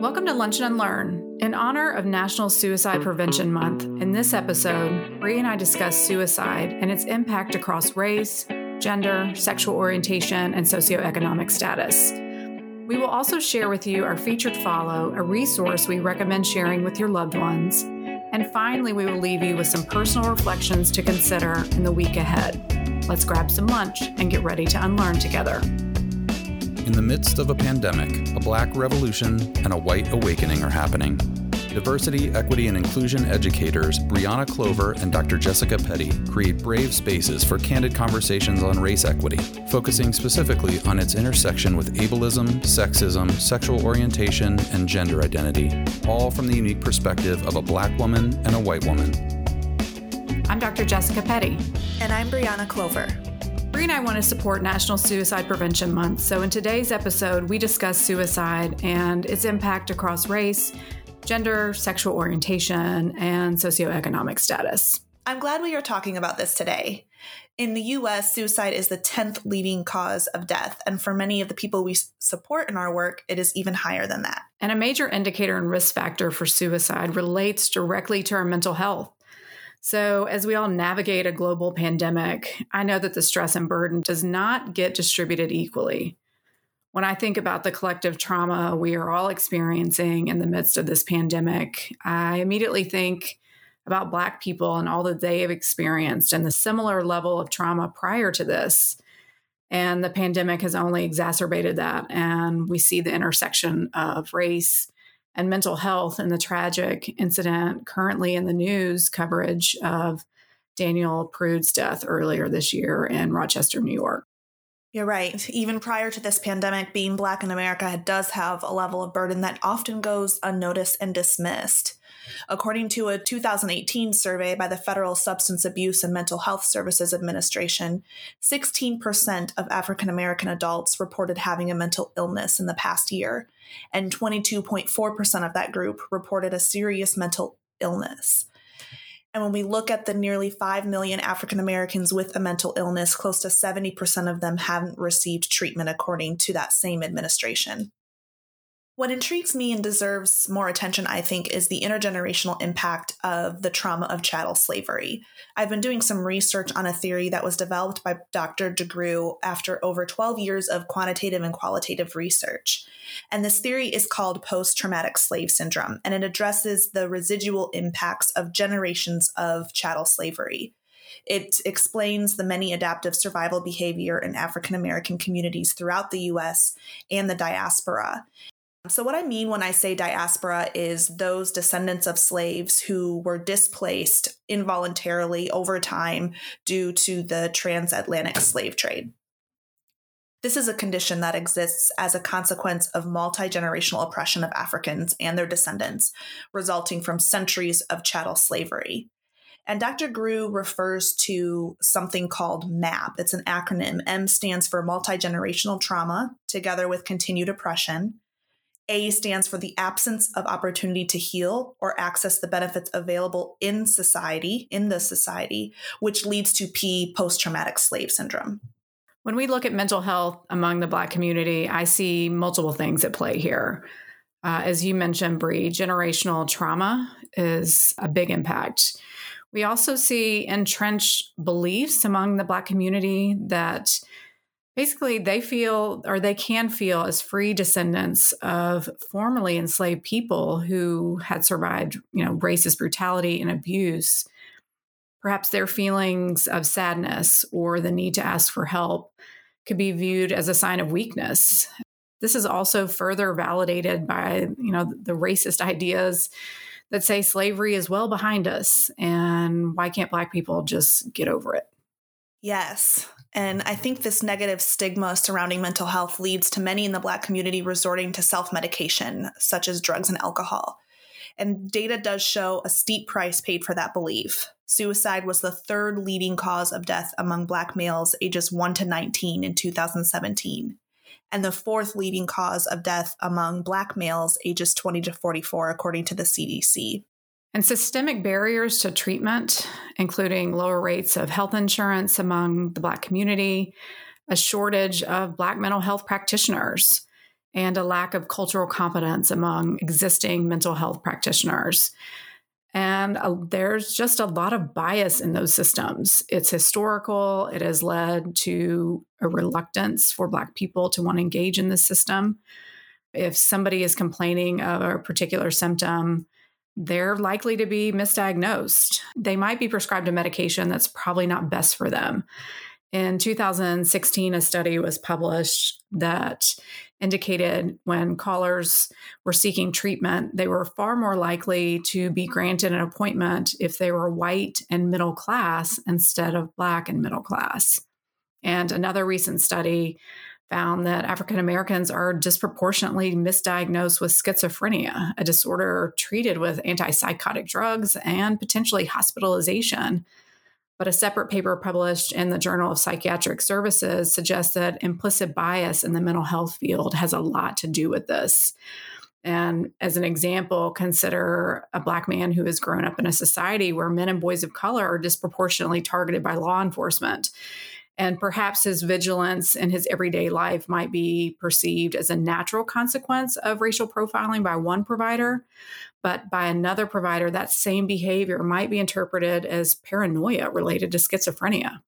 Welcome to Lunch and Unlearn. In honor of National Suicide Prevention Month, in this episode, Bree and I discuss suicide and its impact across race, gender, sexual orientation, and socioeconomic status. We will also share with you our featured follow, a resource we recommend sharing with your loved ones. And finally, we will leave you with some personal reflections to consider in the week ahead. Let's grab some lunch and get ready to unlearn together. In the midst of a pandemic, a black revolution and a white awakening are happening. Diversity, equity, and inclusion educators Bryana Clover and Dr. Jessica Petty create brave spaces for candid conversations on race equity, focusing specifically on its intersection with ableism, sexism, sexual orientation, and gender identity, all from the unique perspective of a black woman and a white woman. I'm Dr. Jessica Petty. And I'm Bryana Clover. Bree and I want to support National Suicide Prevention Month. So, in today's episode, we discuss suicide and its impact across race, gender, sexual orientation, and socioeconomic status. I'm glad we are talking about this today. In the US, suicide is the 10th leading cause of death. And for many of the people we support in our work, it is even higher than that. And a major indicator and risk factor for suicide relates directly to our mental health. So, as we all navigate a global pandemic, I know that the stress and burden does not get distributed equally. When I think about the collective trauma we are all experiencing in the midst of this pandemic, I immediately think about Black people and all that they have experienced and the similar level of trauma prior to this. And the pandemic has only exacerbated that. And we see the intersection of race, and mental health and the tragic incident currently in the news coverage of Daniel Prude's death earlier this year in Rochester, New York. You're right. Even prior to this pandemic, being Black in America does have a level of burden that often goes unnoticed and dismissed. According to a 2018 survey by the Federal Substance Abuse and Mental Health Services Administration, 16% of African American adults reported having a mental illness in the past year, and 22.4% of that group reported a serious mental illness. And when we look at the nearly 5 million African Americans with a mental illness, close to 70% of them haven't received treatment, according to that same administration. What intrigues me and deserves more attention, I think, is the intergenerational impact of the trauma of chattel slavery. I've been doing some research on a theory that was developed by Dr. DeGruy after over 12 years of quantitative and qualitative research. And this theory is called post traumatic slave syndrome, and it addresses the residual impacts of generations of chattel slavery. It explains the many adaptive survival behavior in African American communities throughout the US and the diaspora. So, what I mean when I say diaspora is those descendants of slaves who were displaced involuntarily over time due to the transatlantic slave trade. This is a condition that exists as a consequence of multi generational oppression of Africans and their descendants, resulting from centuries of chattel slavery. And Dr. Grew refers to something called MAP. It's an acronym. M stands for multi generational trauma, together with continued oppression. A stands for the absence of opportunity to heal or access the benefits available in society, in the society, which leads to P, post traumatic slave syndrome. When we look at mental health among the Black community, I see multiple things at play here. Uh, as you mentioned, Bree, generational trauma is a big impact. We also see entrenched beliefs among the Black community that basically they feel or they can feel as free descendants of formerly enslaved people who had survived you know racist brutality and abuse. Perhaps their feelings of sadness or the need to ask for help could be viewed as a sign of weakness. This is also further validated by you know the racist ideas that say slavery is well behind us and why can't black people just get over it? Yes and I think this negative stigma surrounding mental health leads to many in the Black community resorting to self medication, such as drugs and alcohol. And data does show a steep price paid for that belief. Suicide was the third leading cause of death among Black males ages 1 to 19 in 2017, and the fourth leading cause of death among Black males ages 20 to 44, according to the CDC. And systemic barriers to treatment, including lower rates of health insurance among the Black community, a shortage of Black mental health practitioners, and a lack of cultural competence among existing mental health practitioners. And uh, there's just a lot of bias in those systems. It's historical. It has led to a reluctance for Black people to want to engage in the system. If somebody is complaining of a particular symptom, they're likely to be misdiagnosed. They might be prescribed a medication that's probably not best for them. In 2016, a study was published that indicated when callers were seeking treatment, they were far more likely to be granted an appointment if they were white and middle class instead of black and middle class. And another recent study found that African Americans are disproportionately misdiagnosed with schizophrenia, a disorder treated with antipsychotic drugs and potentially hospitalization but a separate paper published in the Journal of Psychiatric Services suggests that implicit bias in the mental health field has a lot to do with this. And as an example, consider a Black man who has grown up in a society where men and boys of color are disproportionately targeted by law enforcement. And perhaps his vigilance in his everyday life might be perceived as a natural consequence of racial profiling by one provider, but by another provider, that same behavior might be interpreted as paranoia related to schizophrenia.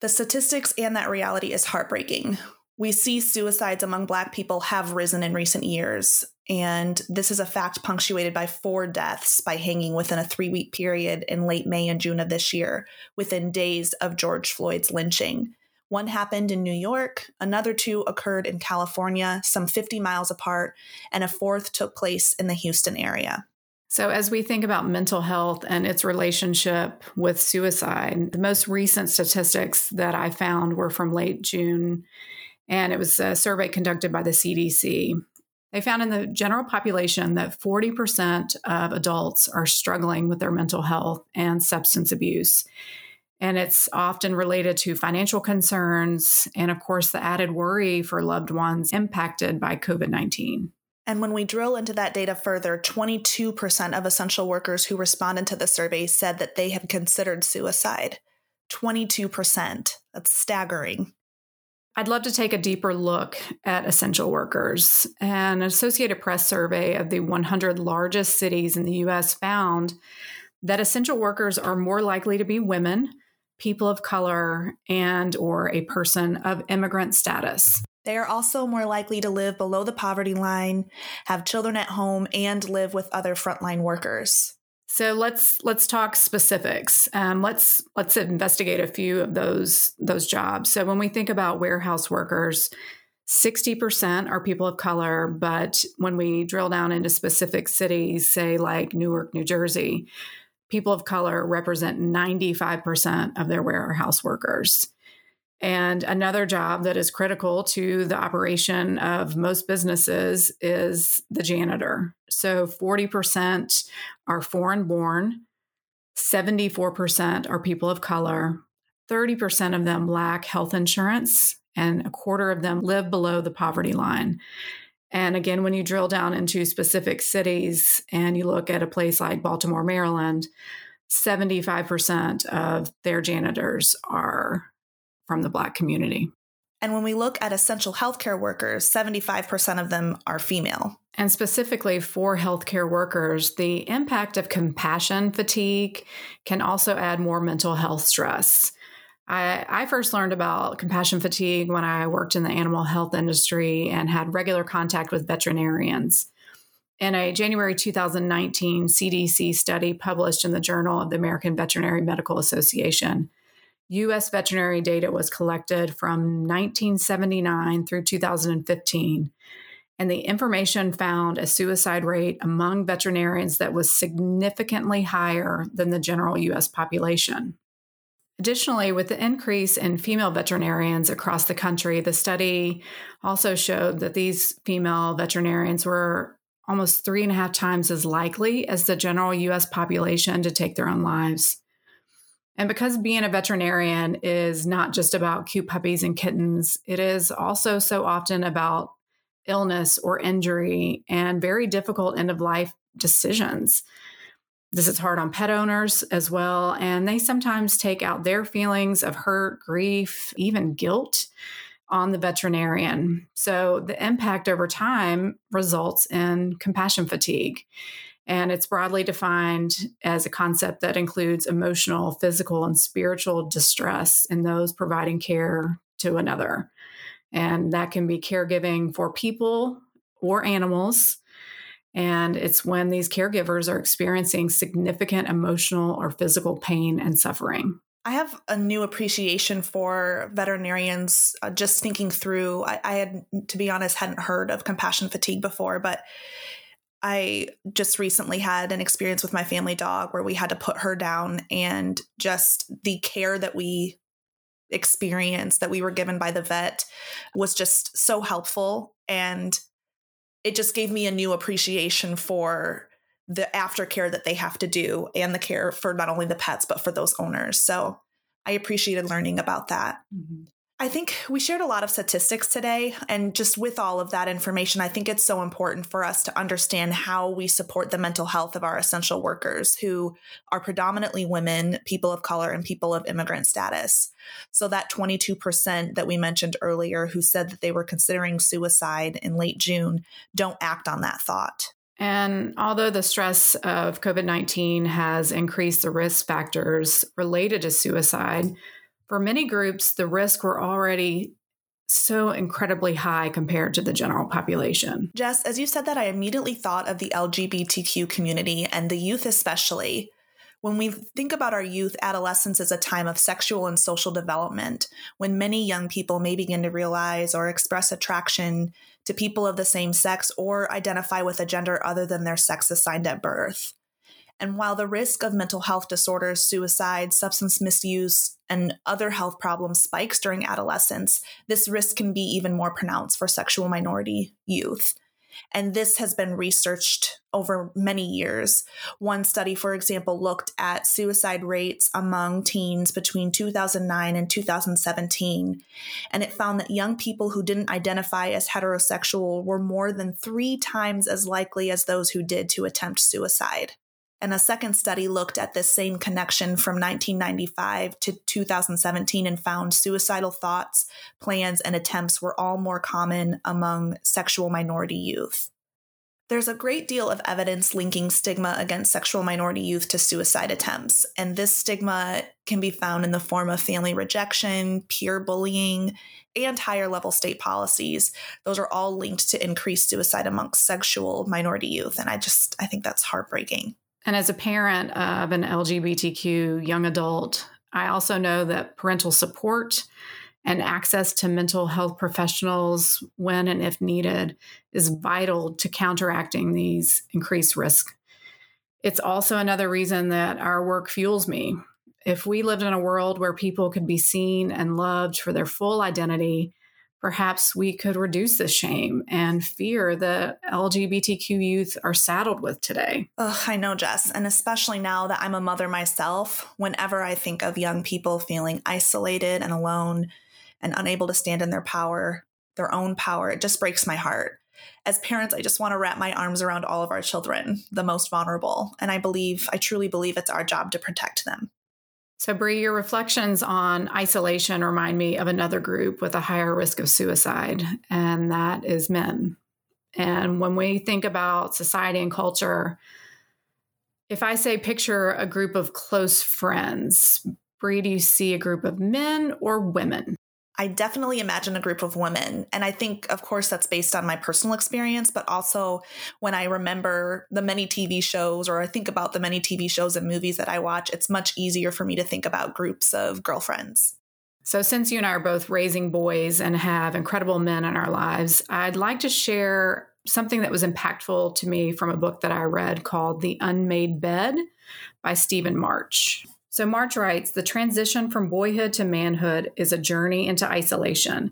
The statistics and that reality is heartbreaking. We see suicides among Black people have risen in recent years, and this is a fact punctuated by four deaths by hanging within a three week period in late May and June of this year, within days of George Floyd's lynching. One happened in New York, another two occurred in California, some 50 miles apart, and a fourth took place in the Houston area. So, as we think about mental health and its relationship with suicide, the most recent statistics that I found were from late June, and it was a survey conducted by the CDC. They found in the general population that 40% of adults are struggling with their mental health and substance abuse. And it's often related to financial concerns and, of course, the added worry for loved ones impacted by COVID 19. And when we drill into that data further, 22% of essential workers who responded to the survey said that they had considered suicide. 22%. That's staggering. I'd love to take a deeper look at essential workers. An Associated Press survey of the 100 largest cities in the US found that essential workers are more likely to be women, people of color, and or a person of immigrant status. They are also more likely to live below the poverty line, have children at home, and live with other frontline workers. So let's let's talk specifics. Um, let's let's investigate a few of those those jobs. So when we think about warehouse workers, sixty percent are people of color, but when we drill down into specific cities, say like Newark, New Jersey, people of color represent ninety five percent of their warehouse workers. And another job that is critical to the operation of most businesses is the janitor. So 40% are foreign born, 74% are people of color, 30% of them lack health insurance, and a quarter of them live below the poverty line. And again, when you drill down into specific cities and you look at a place like Baltimore, Maryland, 75% of their janitors are from the Black community. And when we look at essential healthcare workers, 75% of them are female. And specifically for healthcare workers, the impact of compassion fatigue can also add more mental health stress. I, I, first learned about compassion fatigue when I worked in the animal health industry and had regular contact with veterinarians. In a January 2019 CDC study published in the Journal of the American Veterinary Medical Association, U.S. veterinary data was collected from 1979 through 2015, and the information found a suicide rate among veterinarians that was significantly higher than the general U.S. population. Additionally, with the increase in female veterinarians across the country, the study also showed that these female veterinarians were almost three and a half times as likely as the general US population to take their own lives. And because being a veterinarian is not just about cute puppies and kittens, it is also so often about illness or injury and very difficult end of life decisions. This is hard on pet owners as well. And they sometimes take out their feelings of hurt, grief, even guilt on the veterinarian. So the impact over time results in compassion fatigue. And it's broadly defined as a concept that includes emotional, physical, and spiritual distress in those providing care to another. And that can be caregiving for people or animals. And it's when these caregivers are experiencing significant emotional or physical pain and suffering. I have a new appreciation for veterinarians. Uh, just thinking through, I, I had, to be honest, hadn't heard of compassion fatigue before, but I just recently had an experience with my family dog where we had to put her down, and just the care that we experienced that we were given by the vet was just so helpful. And it just gave me a new appreciation for the aftercare that they have to do and the care for not only the pets, but for those owners. So I appreciated learning about that. Mm-hmm. I think we shared a lot of statistics today. And just with all of that information, I think it's so important for us to understand how we support the mental health of our essential workers who are predominantly women, people of color, and people of immigrant status. So, that 22% that we mentioned earlier who said that they were considering suicide in late June don't act on that thought. And although the stress of COVID 19 has increased the risk factors related to suicide, for many groups, the risks were already so incredibly high compared to the general population. Jess, as you said that, I immediately thought of the LGBTQ community and the youth especially. When we think about our youth, adolescence is a time of sexual and social development when many young people may begin to realize or express attraction to people of the same sex or identify with a gender other than their sex assigned at birth. And while the risk of mental health disorders, suicide, substance misuse, and other health problems spikes during adolescence, this risk can be even more pronounced for sexual minority youth. And this has been researched over many years. One study, for example, looked at suicide rates among teens between 2009 and 2017. And it found that young people who didn't identify as heterosexual were more than three times as likely as those who did to attempt suicide. And a second study looked at this same connection from 1995 to 2017 and found suicidal thoughts, plans, and attempts were all more common among sexual minority youth. There's a great deal of evidence linking stigma against sexual minority youth to suicide attempts, and this stigma can be found in the form of family rejection, peer bullying, and higher level state policies. Those are all linked to increased suicide amongst sexual minority youth, and I just I think that's heartbreaking. And as a parent of an LGBTQ young adult, I also know that parental support and access to mental health professionals when and if needed is vital to counteracting these increased risks. It's also another reason that our work fuels me. If we lived in a world where people could be seen and loved for their full identity perhaps we could reduce the shame and fear that LGBTQ youth are saddled with today. Ugh, I know, Jess. And especially now that I'm a mother myself, whenever I think of young people feeling isolated and alone and unable to stand in their power, their own power, it just breaks my heart. As parents, I just want to wrap my arms around all of our children, the most vulnerable. And I believe, I truly believe it's our job to protect them. So, Bree, your reflections on isolation remind me of another group with a higher risk of suicide, and that is men. And when we think about society and culture, if I say picture a group of close friends, Bree, do you see a group of men or women? I definitely imagine a group of women. And I think, of course, that's based on my personal experience, but also when I remember the many TV shows or I think about the many TV shows and movies that I watch, it's much easier for me to think about groups of girlfriends. So, since you and I are both raising boys and have incredible men in our lives, I'd like to share something that was impactful to me from a book that I read called The Unmade Bed by Stephen Marche. So Marche writes The transition from boyhood to manhood is a journey into isolation.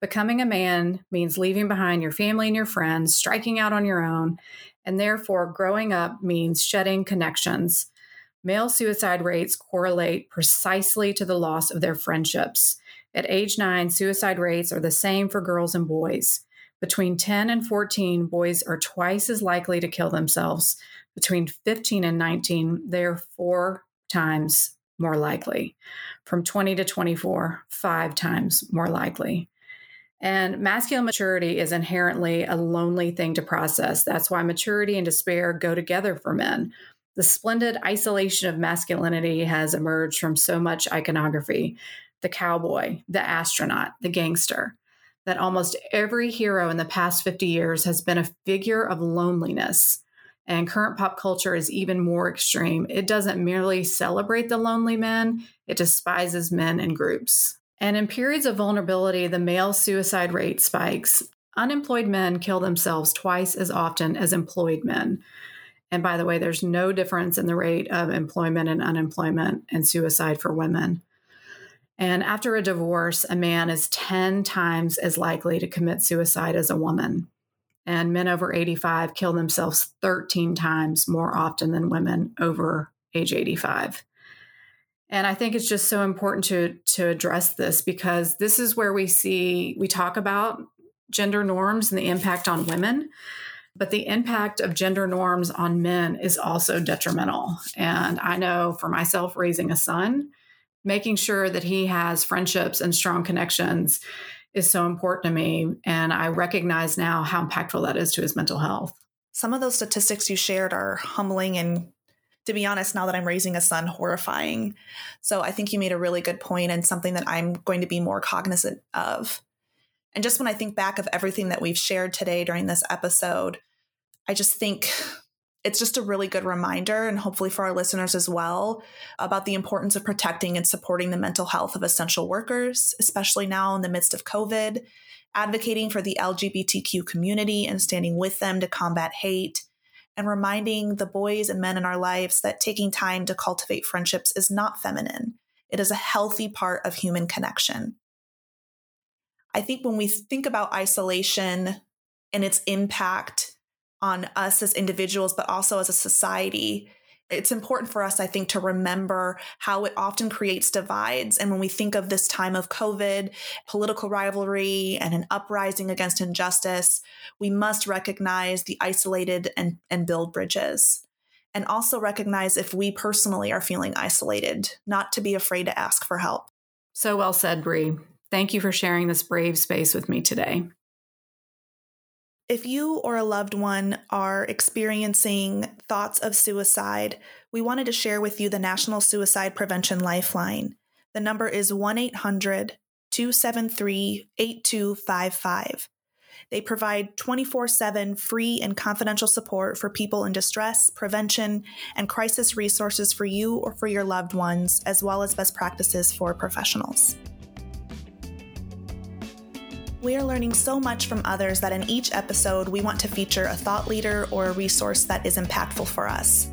Becoming a man means leaving behind your family and your friends, striking out on your own, and therefore growing up means shedding connections. Male suicide rates correlate precisely to the loss of their friendships. At age nine, suicide rates are the same for girls and boys. Between 10 and 14, boys are twice as likely to kill themselves. Between 15 and 19, they're four times more likely. From 20 to 24, five times more likely. And masculine maturity is inherently a lonely thing to process. That's why maturity and despair go together for men. The splendid isolation of masculinity has emerged from so much iconography the cowboy, the astronaut, the gangster. That almost every hero in the past 50 years has been a figure of loneliness. And current pop culture is even more extreme. It doesn't merely celebrate the lonely men, it despises men in groups. And in periods of vulnerability, the male suicide rate spikes. Unemployed men kill themselves twice as often as employed men. And by the way, there's no difference in the rate of employment and unemployment and suicide for women. And after a divorce, a man is 10 times as likely to commit suicide as a woman. And men over 85 kill themselves 13 times more often than women over age 85. And I think it's just so important to to address this because this is where we see we talk about gender norms and the impact on women, but the impact of gender norms on men is also detrimental. And I know for myself raising a son, making sure that he has friendships and strong connections is so important to me and I recognize now how impactful that is to his mental health. Some of those statistics you shared are humbling and to be honest, now that I'm raising a son, horrifying. So I think you made a really good point and something that I'm going to be more cognizant of. And just when I think back of everything that we've shared today during this episode, I just think it's just a really good reminder, and hopefully for our listeners as well, about the importance of protecting and supporting the mental health of essential workers, especially now in the midst of COVID, advocating for the LGBTQ community and standing with them to combat hate, and reminding the boys and men in our lives that taking time to cultivate friendships is not feminine. It is a healthy part of human connection. I think when we think about isolation and its impact on us as individuals, but also as a society, it's important for us, I think, to remember how it often creates divides. And when we think of this time of COVID, political rivalry, and an uprising against injustice, we must recognize the isolated and, and build bridges. And also recognize if we personally are feeling isolated, not to be afraid to ask for help. So well said, Bree. Thank you for sharing this brave space with me today. If you or a loved one are experiencing thoughts of suicide, we wanted to share with you the National Suicide Prevention Lifeline. The number is 1 800 273 8255. They provide 24 7 free and confidential support for people in distress, prevention, and crisis resources for you or for your loved ones, as well as best practices for professionals. We are learning so much from others that in each episode, we want to feature a thought leader or a resource that is impactful for us.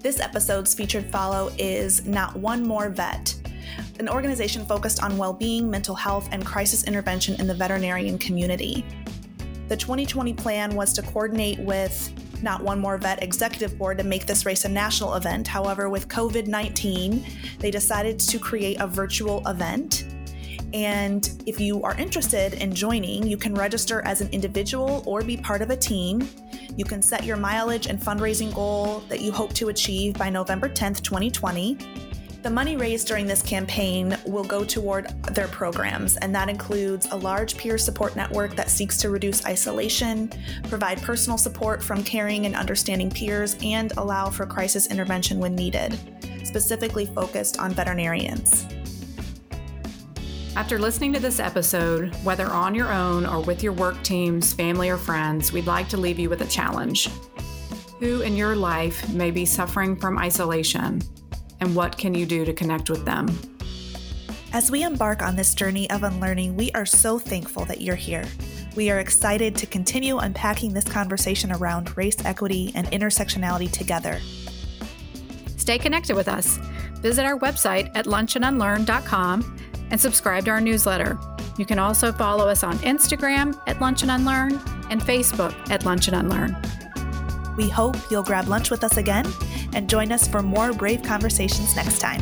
This episode's featured follow is Not One More Vet, an organization focused on well being, mental health, and crisis intervention in the veterinarian community. The 2020 plan was to coordinate with Not One More Vet Executive Board to make this race a national event. However, with COVID 19, they decided to create a virtual event and if you are interested in joining, you can register as an individual or be part of a team. You can set your mileage and fundraising goal that you hope to achieve by November 10th, 2020. The money raised during this campaign will go toward their programs, and that includes a large peer support network that seeks to reduce isolation, provide personal support from caring and understanding peers, and allow for crisis intervention when needed, specifically focused on veterinarians. After listening to this episode, whether on your own or with your work teams, family, or friends, we'd like to leave you with a challenge. Who in your life may be suffering from isolation, and what can you do to connect with them? As we embark on this journey of unlearning, we are so thankful that you're here. We are excited to continue unpacking this conversation around race equity and intersectionality together. Stay connected with us. Visit our website at lunchandunlearn.com and subscribe to our newsletter. You can also follow us on Instagram at Lunch and Unlearn and Facebook at Lunch and Unlearn. We hope you'll grab lunch with us again and join us for more brave conversations next time.